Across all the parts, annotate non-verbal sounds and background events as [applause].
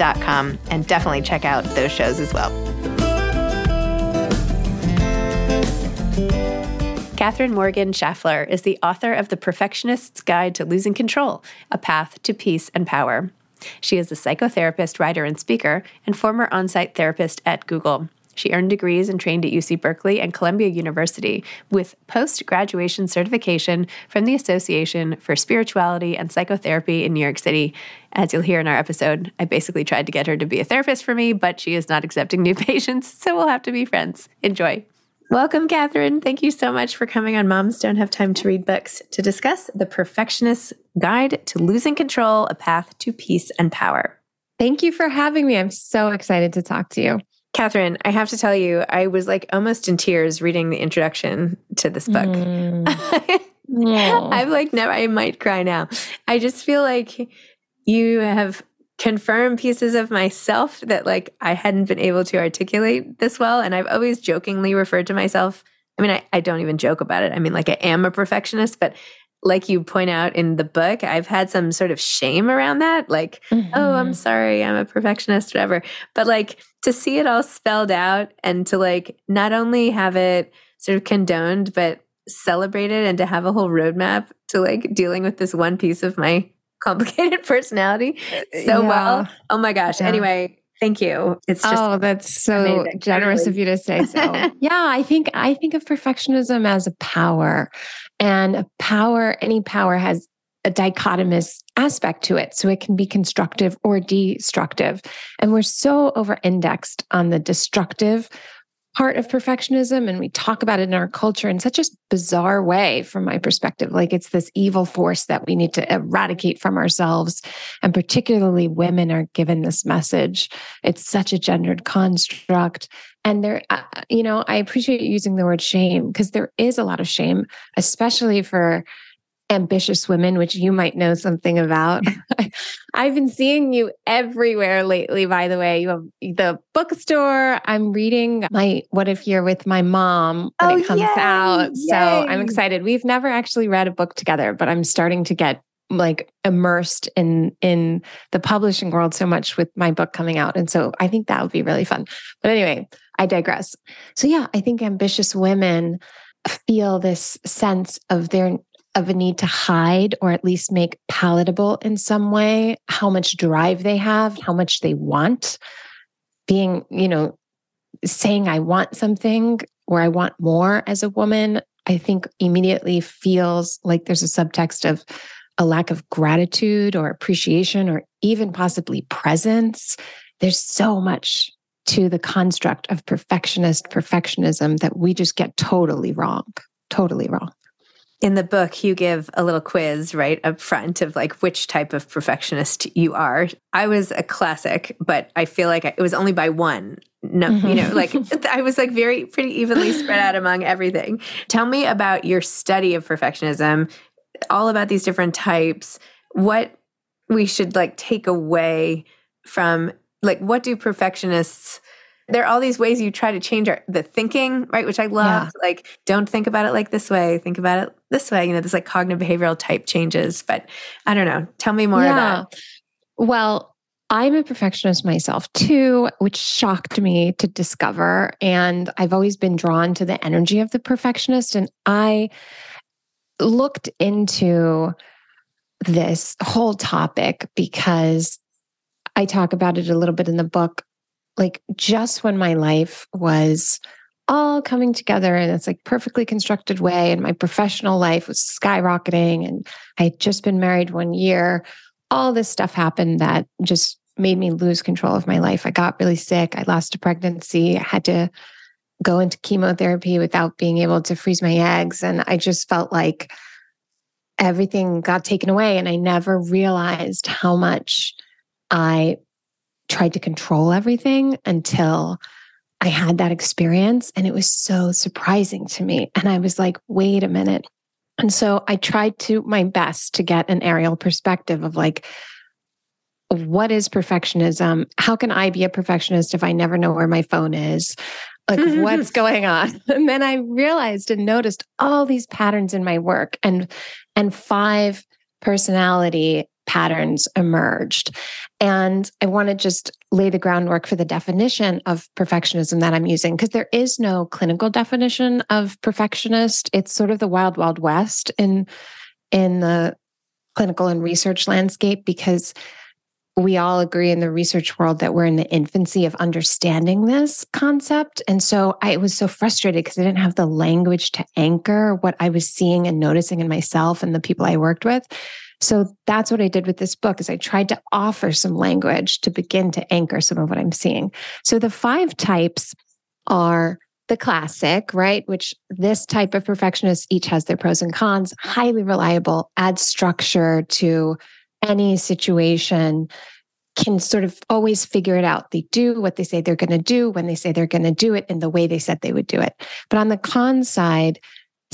and definitely check out those shows as well. Katherine Morgan Schafler is the author of The Perfectionist's Guide to Losing Control A Path to Peace and Power. She is a psychotherapist, writer, and speaker, and former on site therapist at Google. She earned degrees and trained at UC Berkeley and Columbia University with post graduation certification from the Association for Spirituality and Psychotherapy in New York City. As you'll hear in our episode, I basically tried to get her to be a therapist for me, but she is not accepting new [laughs] patients, so we'll have to be friends. Enjoy. Welcome, Katherine. Thank you so much for coming on Moms Don't Have Time to Read Books to discuss The Perfectionist's Guide to Losing Control A Path to Peace and Power. Thank you for having me. I'm so excited to talk to you. Katherine, I have to tell you, I was like almost in tears reading the introduction to this book. Mm. [laughs] I'm like, never, I might cry now. I just feel like you have confirmed pieces of myself that like I hadn't been able to articulate this well. And I've always jokingly referred to myself. I mean, I, I don't even joke about it. I mean, like I am a perfectionist, but like you point out in the book, I've had some sort of shame around that. Like, mm-hmm. oh, I'm sorry, I'm a perfectionist, whatever. But like to see it all spelled out and to like not only have it sort of condoned, but celebrated and to have a whole roadmap to like dealing with this one piece of my [laughs] complicated personality so yeah. well. Oh my gosh. Yeah. Anyway, Thank you. It's just oh, that's so amazing. generous of you to say so. [laughs] yeah, I think I think of perfectionism as a power, and a power. Any power has a dichotomous aspect to it, so it can be constructive or destructive. And we're so over indexed on the destructive part of perfectionism and we talk about it in our culture in such a bizarre way from my perspective. Like it's this evil force that we need to eradicate from ourselves and particularly women are given this message. It's such a gendered construct. And there uh, you know i appreciate using the word shame because there is a lot of shame especially for ambitious women, which you might know something about. [laughs] [laughs] I've been seeing you everywhere lately, by the way. You have the bookstore. I'm reading my What If You're with My Mom when oh, it comes yay, out. Yay. So I'm excited. We've never actually read a book together, but I'm starting to get like immersed in in the publishing world so much with my book coming out and so i think that would be really fun but anyway i digress so yeah i think ambitious women feel this sense of their of a need to hide or at least make palatable in some way how much drive they have, how much they want. Being, you know, saying I want something or I want more as a woman, I think immediately feels like there's a subtext of a lack of gratitude or appreciation or even possibly presence. There's so much to the construct of perfectionist perfectionism that we just get totally wrong, totally wrong. In the book, you give a little quiz right up front of like which type of perfectionist you are. I was a classic, but I feel like it was only by one. No, mm-hmm. you know, like [laughs] I was like very pretty evenly spread out among everything. Tell me about your study of perfectionism, all about these different types, what we should like take away from like what do perfectionists there are all these ways you try to change our, the thinking, right? Which I love. Yeah. Like, don't think about it like this way. Think about it this way. You know, this like cognitive behavioral type changes. But I don't know. Tell me more yeah. about. Well, I'm a perfectionist myself too, which shocked me to discover. And I've always been drawn to the energy of the perfectionist. And I looked into this whole topic because I talk about it a little bit in the book. Like just when my life was all coming together in this like perfectly constructed way, and my professional life was skyrocketing, and I had just been married one year, all this stuff happened that just made me lose control of my life. I got really sick. I lost a pregnancy. I had to go into chemotherapy without being able to freeze my eggs. And I just felt like everything got taken away. And I never realized how much I tried to control everything until I had that experience. And it was so surprising to me. And I was like, wait a minute. And so I tried to my best to get an aerial perspective of like, what is perfectionism? How can I be a perfectionist if I never know where my phone is? Like, what's [laughs] going on? [laughs] And then I realized and noticed all these patterns in my work and and five personality patterns emerged. And I want to just lay the groundwork for the definition of perfectionism that I'm using because there is no clinical definition of perfectionist. It's sort of the wild, wild west in in the clinical and research landscape because we all agree in the research world that we're in the infancy of understanding this concept. And so I was so frustrated because I didn't have the language to anchor what I was seeing and noticing in myself and the people I worked with. So that's what I did with this book is I tried to offer some language to begin to anchor some of what I'm seeing. So the five types are the classic, right? Which this type of perfectionist each has their pros and cons, highly reliable, adds structure to any situation, can sort of always figure it out. They do what they say they're going to do when they say they're going to do it in the way they said they would do it. But on the con side,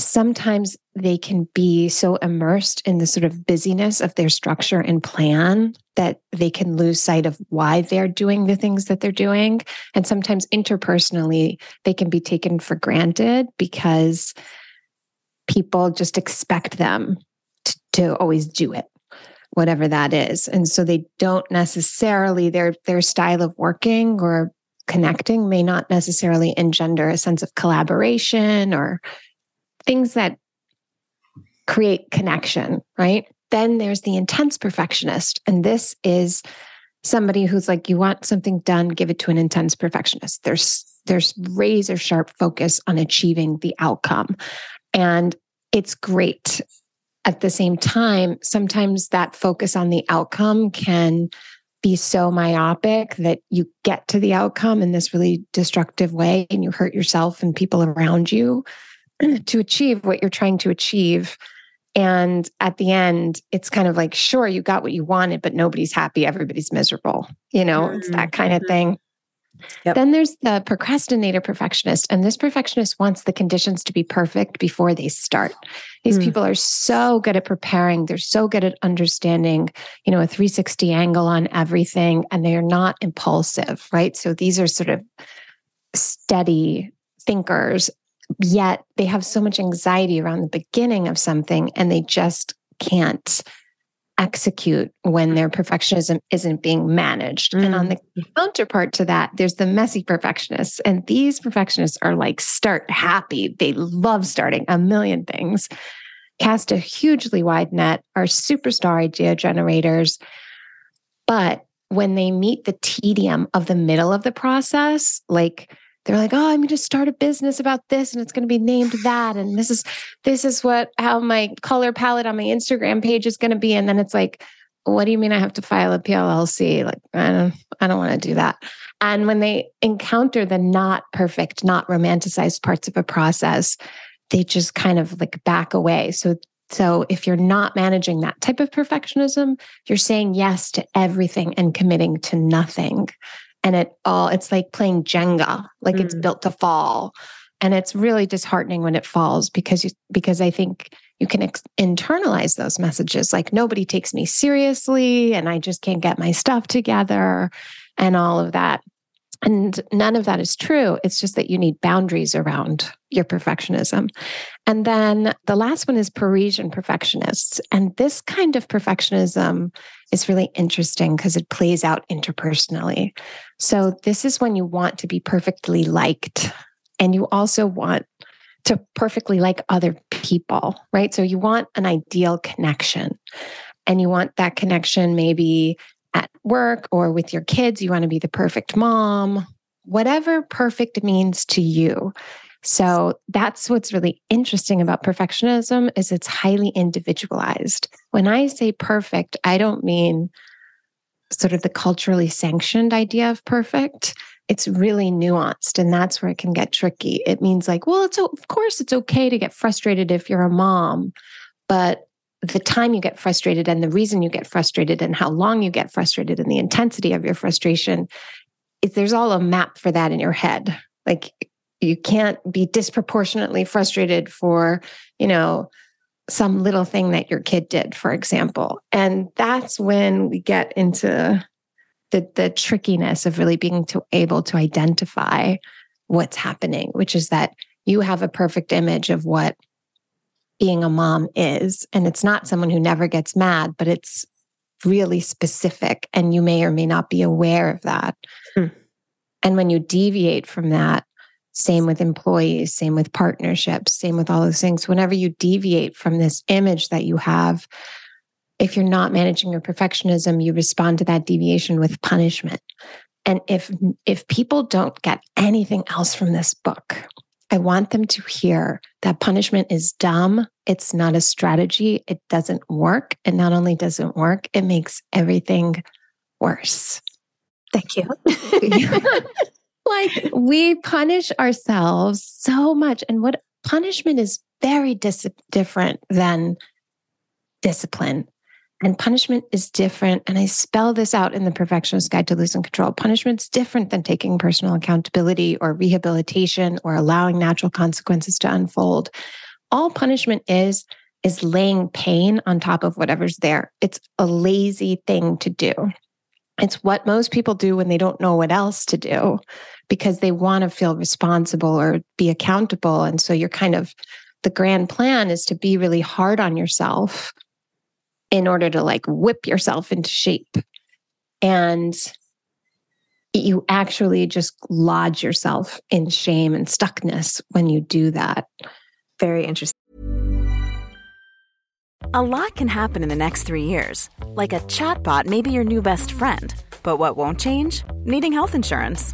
sometimes they can be so immersed in the sort of busyness of their structure and plan that they can lose sight of why they're doing the things that they're doing. And sometimes interpersonally, they can be taken for granted because people just expect them to, to always do it whatever that is and so they don't necessarily their their style of working or connecting may not necessarily engender a sense of collaboration or things that create connection, right? Then there's the intense perfectionist. And this is somebody who's like, you want something done, give it to an intense perfectionist. There's there's razor sharp focus on achieving the outcome. And it's great. At the same time, sometimes that focus on the outcome can be so myopic that you get to the outcome in this really destructive way and you hurt yourself and people around you [clears throat] to achieve what you're trying to achieve. And at the end, it's kind of like, sure, you got what you wanted, but nobody's happy. Everybody's miserable. You know, mm-hmm. it's that kind of mm-hmm. thing. Yep. Then there's the procrastinator perfectionist, and this perfectionist wants the conditions to be perfect before they start. These mm. people are so good at preparing, they're so good at understanding, you know, a 360 angle on everything, and they are not impulsive, right? So these are sort of steady thinkers yet they have so much anxiety around the beginning of something and they just can't execute when their perfectionism isn't being managed. Mm. And on the mm. counterpart to that, there's the messy perfectionists. And these perfectionists are like start happy. They love starting a million things, cast a hugely wide net, are superstar idea generators. But when they meet the tedium of the middle of the process, like they're like, oh, I'm going to start a business about this and it's going to be named that. And this is, this is what, how my color palette on my Instagram page is going to be. And then it's like, what do you mean I have to file a PLLC? Like, I don't, I don't want to do that. And when they encounter the not perfect, not romanticized parts of a process, they just kind of like back away. So so if you're not managing that type of perfectionism, you're saying yes to everything and committing to nothing. And it all, it's like playing Jenga, like mm. it's built to fall. And it's really disheartening when it falls because you, because I think you can ex- internalize those messages like nobody takes me seriously and I just can't get my stuff together and all of that. And none of that is true. It's just that you need boundaries around your perfectionism. And then the last one is Parisian perfectionists. And this kind of perfectionism is really interesting because it plays out interpersonally. So, this is when you want to be perfectly liked, and you also want to perfectly like other people, right? So, you want an ideal connection. And you want that connection maybe at work or with your kids. You want to be the perfect mom, whatever perfect means to you. So that's what's really interesting about perfectionism is it's highly individualized. When I say perfect, I don't mean sort of the culturally sanctioned idea of perfect. It's really nuanced and that's where it can get tricky. It means like, well, it's of course it's okay to get frustrated if you're a mom, but the time you get frustrated and the reason you get frustrated and how long you get frustrated and the intensity of your frustration is there's all a map for that in your head. Like you can't be disproportionately frustrated for you know some little thing that your kid did for example. And that's when we get into the the trickiness of really being to, able to identify what's happening which is that you have a perfect image of what being a mom is. And it's not someone who never gets mad, but it's really specific. And you may or may not be aware of that. Hmm. And when you deviate from that, same with employees, same with partnerships, same with all those things. Whenever you deviate from this image that you have, if you're not managing your perfectionism, you respond to that deviation with punishment. And if if people don't get anything else from this book, I want them to hear that punishment is dumb. It's not a strategy. It doesn't work. And not only doesn't work, it makes everything worse. Thank you. [laughs] [laughs] like we punish ourselves so much. And what punishment is very dis- different than discipline. And punishment is different. And I spell this out in the Perfectionist Guide to Losing Control. Punishment's different than taking personal accountability or rehabilitation or allowing natural consequences to unfold. All punishment is, is laying pain on top of whatever's there. It's a lazy thing to do. It's what most people do when they don't know what else to do because they want to feel responsible or be accountable. And so you're kind of, the grand plan is to be really hard on yourself in order to like whip yourself into shape. And you actually just lodge yourself in shame and stuckness when you do that. Very interesting. A lot can happen in the next three years. Like a chatbot may be your new best friend. But what won't change? Needing health insurance.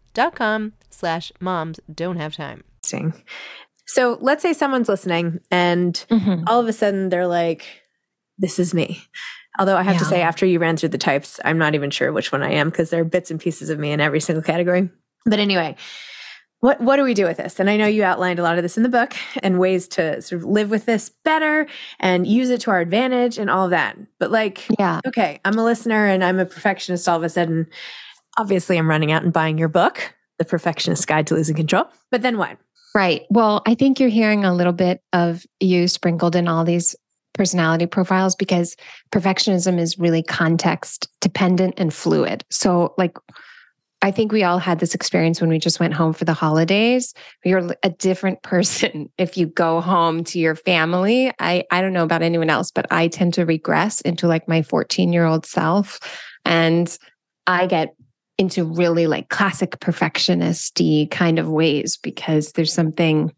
dot com slash moms don't have time. So let's say someone's listening and mm-hmm. all of a sudden they're like, this is me. Although I have yeah. to say, after you ran through the types, I'm not even sure which one I am because there are bits and pieces of me in every single category. But anyway, what what do we do with this? And I know you outlined a lot of this in the book and ways to sort of live with this better and use it to our advantage and all of that. But like, yeah, okay, I'm a listener and I'm a perfectionist all of a sudden. Obviously, I'm running out and buying your book, The Perfectionist Guide to Losing Control. But then what? Right. Well, I think you're hearing a little bit of you sprinkled in all these personality profiles because perfectionism is really context dependent and fluid. So, like, I think we all had this experience when we just went home for the holidays. You're a different [laughs] person if you go home to your family. I, I don't know about anyone else, but I tend to regress into like my 14 year old self. And I get into really like classic perfectionisty kind of ways because there's something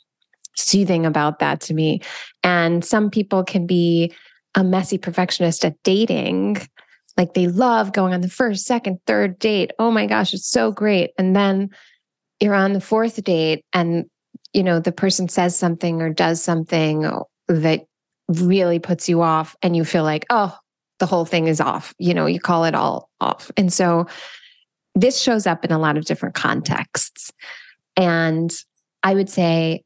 soothing about that to me. And some people can be a messy perfectionist at dating. Like they love going on the first, second, third date. Oh my gosh, it's so great. And then you're on the fourth date and you know the person says something or does something that really puts you off and you feel like, "Oh, the whole thing is off." You know, you call it all off. And so this shows up in a lot of different contexts. And I would say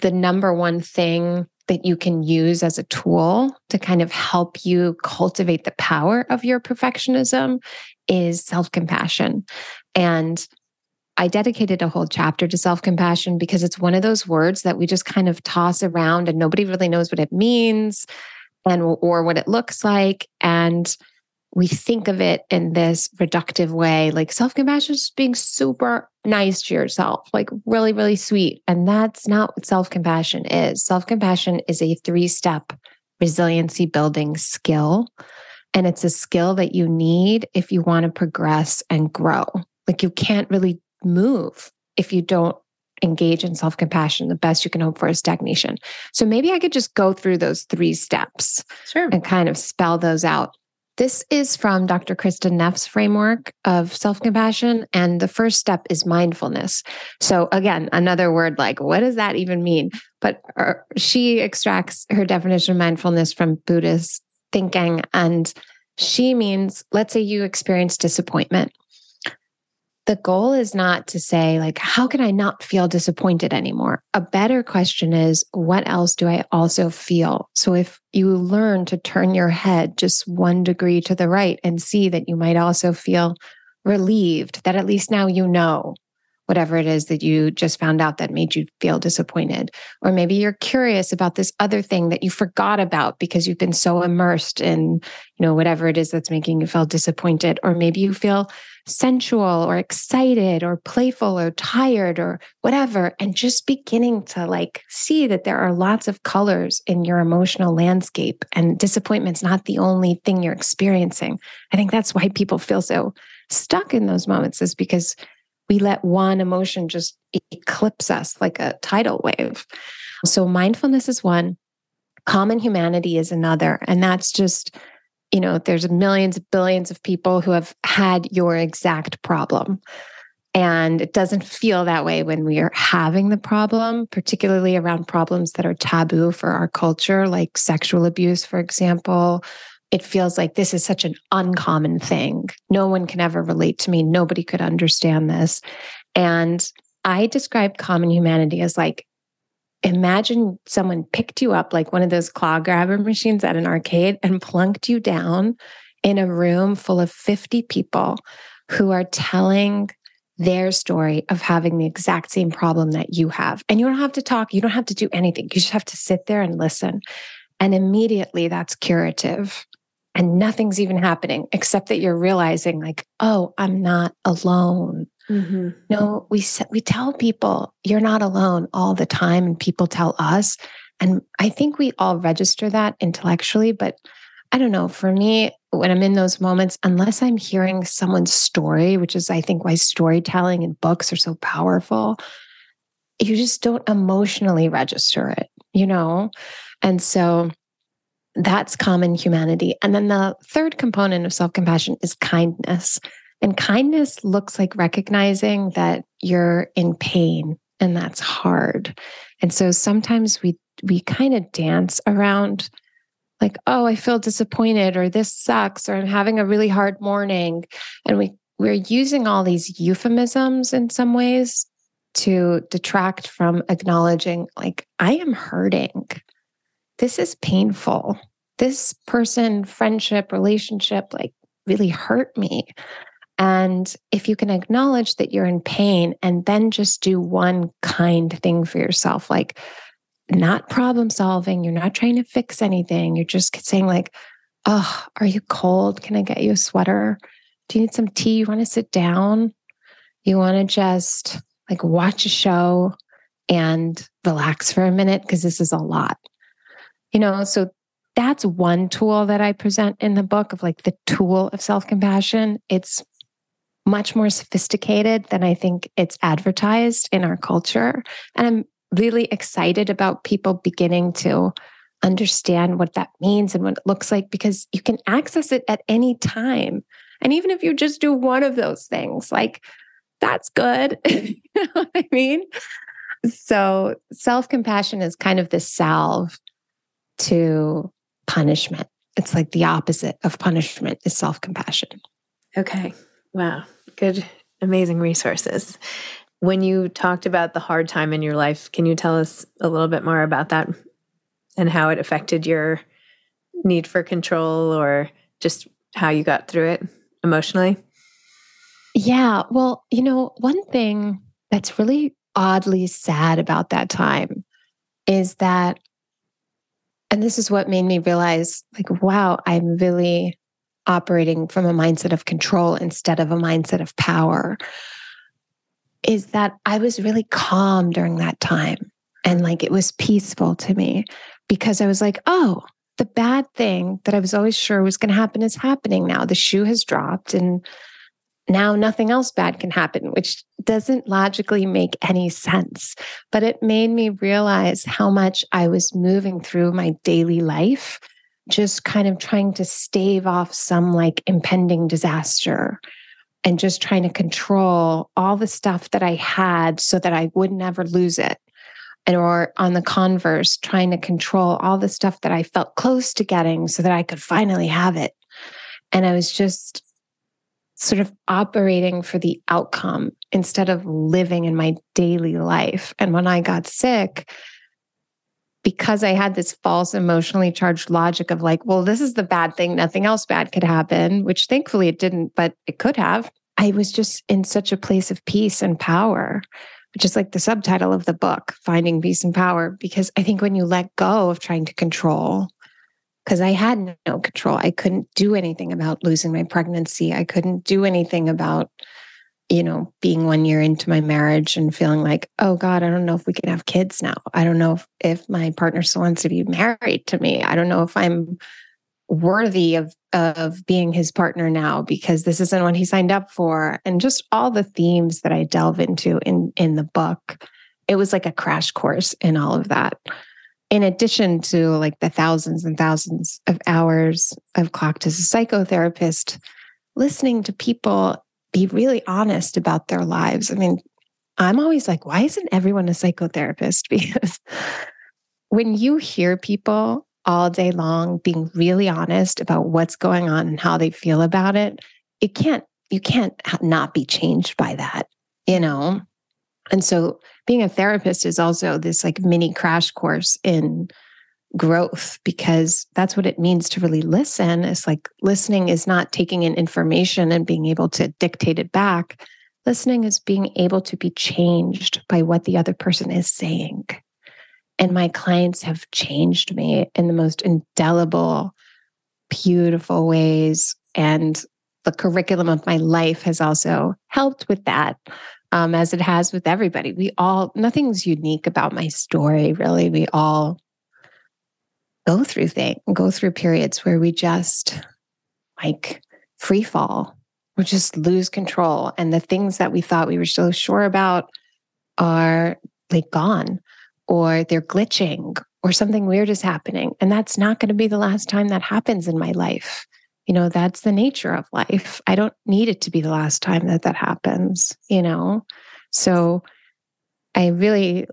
the number one thing that you can use as a tool to kind of help you cultivate the power of your perfectionism is self compassion. And I dedicated a whole chapter to self compassion because it's one of those words that we just kind of toss around and nobody really knows what it means and or what it looks like and we think of it in this reductive way like self-compassion is being super nice to yourself like really really sweet and that's not what self-compassion is self-compassion is a three-step resiliency building skill and it's a skill that you need if you want to progress and grow like you can't really move if you don't engage in self compassion, the best you can hope for is stagnation. So maybe I could just go through those three steps sure. and kind of spell those out. This is from Dr. Kristin Neff's framework of self compassion. And the first step is mindfulness. So, again, another word like, what does that even mean? But uh, she extracts her definition of mindfulness from Buddhist thinking. And she means, let's say you experience disappointment the goal is not to say, like, how can I not feel disappointed anymore? A better question is, what else do I also feel? So if you learn to turn your head just one degree to the right and see that you might also feel relieved, that at least now you know whatever it is that you just found out that made you feel disappointed. Or maybe you're curious about this other thing that you forgot about because you've been so immersed in, you know, whatever it is that's making you feel disappointed. Or maybe you feel sensual or excited or playful or tired or whatever. And just beginning to like see that there are lots of colors in your emotional landscape and disappointment's not the only thing you're experiencing. I think that's why people feel so stuck in those moments is because we let one emotion just eclipse us like a tidal wave. So, mindfulness is one, common humanity is another. And that's just, you know, there's millions, billions of people who have had your exact problem. And it doesn't feel that way when we are having the problem, particularly around problems that are taboo for our culture, like sexual abuse, for example, it feels like this is such an uncommon thing. No one can ever relate to me. Nobody could understand this. And I describe common humanity as like imagine someone picked you up like one of those claw grabber machines at an arcade and plunked you down in a room full of 50 people who are telling their story of having the exact same problem that you have. And you don't have to talk, you don't have to do anything. You just have to sit there and listen. And immediately that's curative. And nothing's even happening except that you're realizing, like, oh, I'm not alone. Mm-hmm. No, we we tell people you're not alone all the time, and people tell us. And I think we all register that intellectually, but I don't know. For me, when I'm in those moments, unless I'm hearing someone's story, which is, I think, why storytelling and books are so powerful, you just don't emotionally register it, you know? And so that's common humanity. And then the third component of self compassion is kindness. And kindness looks like recognizing that you're in pain and that's hard. And so sometimes we we kind of dance around like, oh, I feel disappointed or this sucks or I'm having a really hard morning. And we we're using all these euphemisms in some ways to detract from acknowledging like I am hurting. This is painful. This person, friendship, relationship like really hurt me. And if you can acknowledge that you're in pain and then just do one kind thing for yourself, like not problem solving, you're not trying to fix anything, you're just saying, like, oh, are you cold? Can I get you a sweater? Do you need some tea? You want to sit down? You want to just like watch a show and relax for a minute because this is a lot. You know, so that's one tool that I present in the book of like the tool of self compassion. It's much more sophisticated than I think it's advertised in our culture. And I'm really excited about people beginning to understand what that means and what it looks like because you can access it at any time. And even if you just do one of those things, like that's good. [laughs] you know what I mean? So self compassion is kind of the salve to punishment. It's like the opposite of punishment is self compassion. Okay. Wow. Good, amazing resources. When you talked about the hard time in your life, can you tell us a little bit more about that and how it affected your need for control or just how you got through it emotionally? Yeah. Well, you know, one thing that's really oddly sad about that time is that, and this is what made me realize like, wow, I'm really operating from a mindset of control instead of a mindset of power is that I was really calm during that time. And like it was peaceful to me because I was like, oh, the bad thing that I was always sure was going to happen is happening now. The shoe has dropped and now nothing else bad can happen, which doesn't logically make any sense. But it made me realize how much I was moving through my daily life just kind of trying to stave off some like impending disaster and just trying to control all the stuff that I had so that I would never lose it. And or on the converse, trying to control all the stuff that I felt close to getting so that I could finally have it. And I was just sort of operating for the outcome instead of living in my daily life. And when I got sick, because I had this false emotionally charged logic of like, well, this is the bad thing, nothing else bad could happen, which thankfully it didn't, but it could have. I was just in such a place of peace and power, which is like the subtitle of the book, Finding Peace and Power. Because I think when you let go of trying to control, because I had no control, I couldn't do anything about losing my pregnancy, I couldn't do anything about you know, being one year into my marriage and feeling like, oh God, I don't know if we can have kids now. I don't know if, if my partner still wants to be married to me. I don't know if I'm worthy of of being his partner now because this isn't what he signed up for. And just all the themes that I delve into in in the book. It was like a crash course in all of that. In addition to like the thousands and thousands of hours I've clocked as a psychotherapist, listening to people be really honest about their lives. I mean, I'm always like, why isn't everyone a psychotherapist? [laughs] Because when you hear people all day long being really honest about what's going on and how they feel about it, it can't, you can't not be changed by that, you know? And so being a therapist is also this like mini crash course in growth because that's what it means to really listen. It's like listening is not taking in information and being able to dictate it back. Listening is being able to be changed by what the other person is saying. And my clients have changed me in the most indelible, beautiful ways. And the curriculum of my life has also helped with that, um, as it has with everybody. We all, nothing's unique about my story, really. We all go through things, go through periods where we just like free fall or just lose control. And the things that we thought we were so sure about are like gone or they're glitching or something weird is happening. And that's not going to be the last time that happens in my life. You know, that's the nature of life. I don't need it to be the last time that that happens, you know? So I really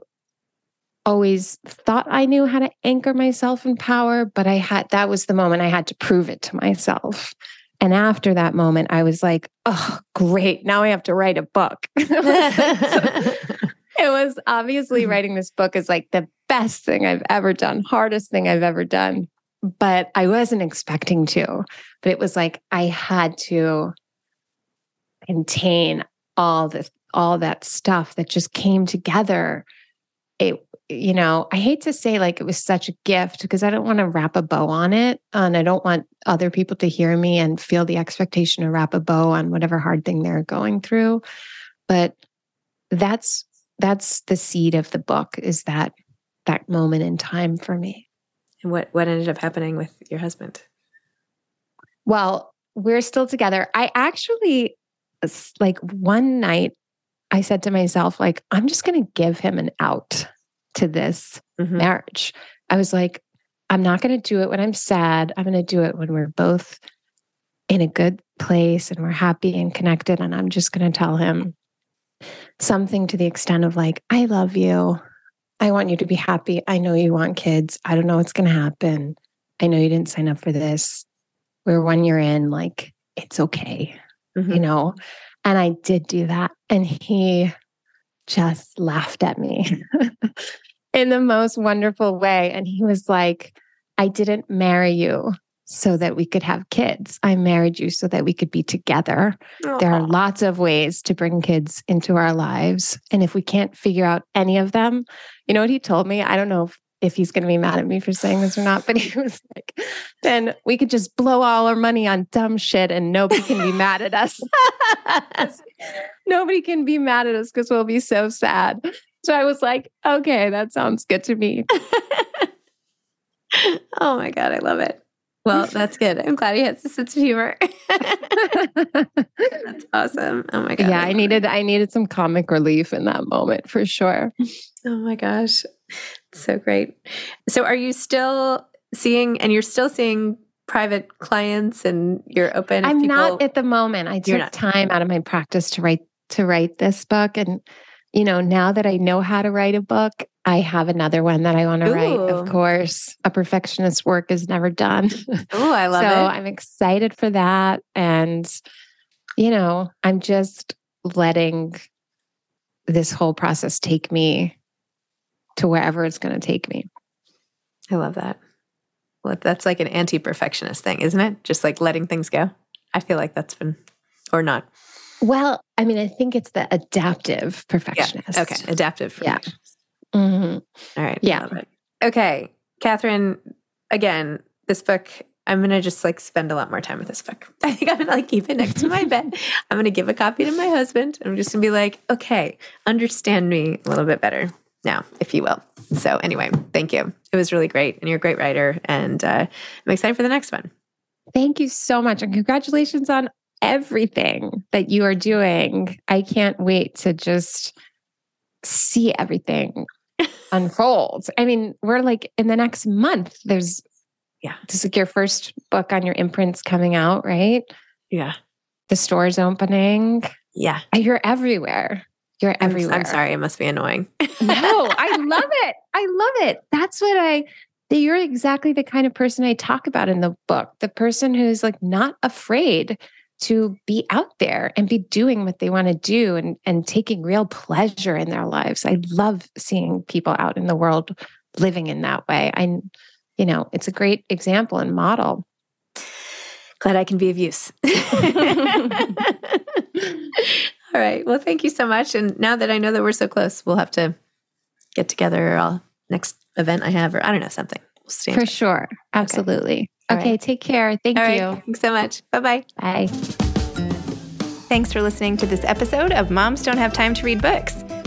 always thought I knew how to anchor myself in power, but I had that was the moment I had to prove it to myself. And after that moment, I was like, oh, great. Now I have to write a book. [laughs] [laughs] it was obviously mm-hmm. writing this book is like the best thing I've ever done, hardest thing I've ever done. But I wasn't expecting to. But it was like I had to contain all this, all that stuff that just came together. It, you know, I hate to say like it was such a gift because I don't want to wrap a bow on it. And I don't want other people to hear me and feel the expectation to wrap a bow on whatever hard thing they're going through. But that's that's the seed of the book is that that moment in time for me. And what what ended up happening with your husband? Well, we're still together. I actually like one night I said to myself like I'm just going to give him an out to this mm-hmm. marriage. I was like I'm not going to do it when I'm sad. I'm going to do it when we're both in a good place and we're happy and connected and I'm just going to tell him something to the extent of like, I love you. I want you to be happy. I know you want kids. I don't know what's going to happen. I know you didn't sign up for this. We're one year in, like, it's okay, mm-hmm. you know? And I did do that. And he just laughed at me [laughs] in the most wonderful way. And he was like, I didn't marry you so that we could have kids. I married you so that we could be together. Aww. There are lots of ways to bring kids into our lives. And if we can't figure out any of them, you know what he told me? I don't know if, if he's going to be mad at me for saying this or not, but [laughs] he was like, then we could just blow all our money on dumb shit and nobody can be mad at us. [laughs] nobody can be mad at us because we'll be so sad. So I was like, okay, that sounds good to me. [laughs] oh my God, I love it. Well, that's good. I'm glad he has a sense of humor. [laughs] that's awesome. Oh my god. Yeah, I needed I needed some comic relief in that moment for sure. Oh my gosh. So great. So are you still seeing and you're still seeing private clients and you're open I'm people, not at the moment. I took time out of my practice to write to write this book and you know, now that I know how to write a book, I have another one that I want to write. Of course, a perfectionist work is never done. [laughs] Oh, I love so it. So I'm excited for that. And, you know, I'm just letting this whole process take me to wherever it's going to take me. I love that. Well, that's like an anti perfectionist thing, isn't it? Just like letting things go. I feel like that's been, or not. Well, I mean, I think it's the adaptive perfectionist. Yeah. Okay. Adaptive Yeah. Mm-hmm. All right. Yeah. Okay. Katherine, again, this book, I'm going to just like spend a lot more time with this book. [laughs] I think I'm going to like keep it next to my bed. I'm going to give a copy to my husband. I'm just going to be like, okay, understand me a little bit better now, if you will. So, anyway, thank you. It was really great. And you're a great writer. And uh, I'm excited for the next one. Thank you so much. And congratulations on everything that you are doing. I can't wait to just see everything [laughs] unfold. I mean, we're like in the next month, there's, yeah, this is like your first book on your imprints coming out, right? Yeah. The store's opening. Yeah. Uh, you're everywhere. You're everywhere. I'm, I'm sorry. It must be annoying. [laughs] no, I love it. I love it. That's what I, that you're exactly the kind of person I talk about in the book, the person who's like not afraid to be out there and be doing what they want to do and, and taking real pleasure in their lives. I love seeing people out in the world living in that way. I, you know, it's a great example and model. Glad I can be of use. [laughs] All right. Well, thank you so much. And now that I know that we're so close, we'll have to get together or I'll next event I have, or I don't know, something. We'll For sure. Absolutely. Okay. okay right. Take care. Thank All you. Right. Thanks so much. Bye-bye. Bye. Thanks for listening to this episode of Moms Don't Have Time to Read Books.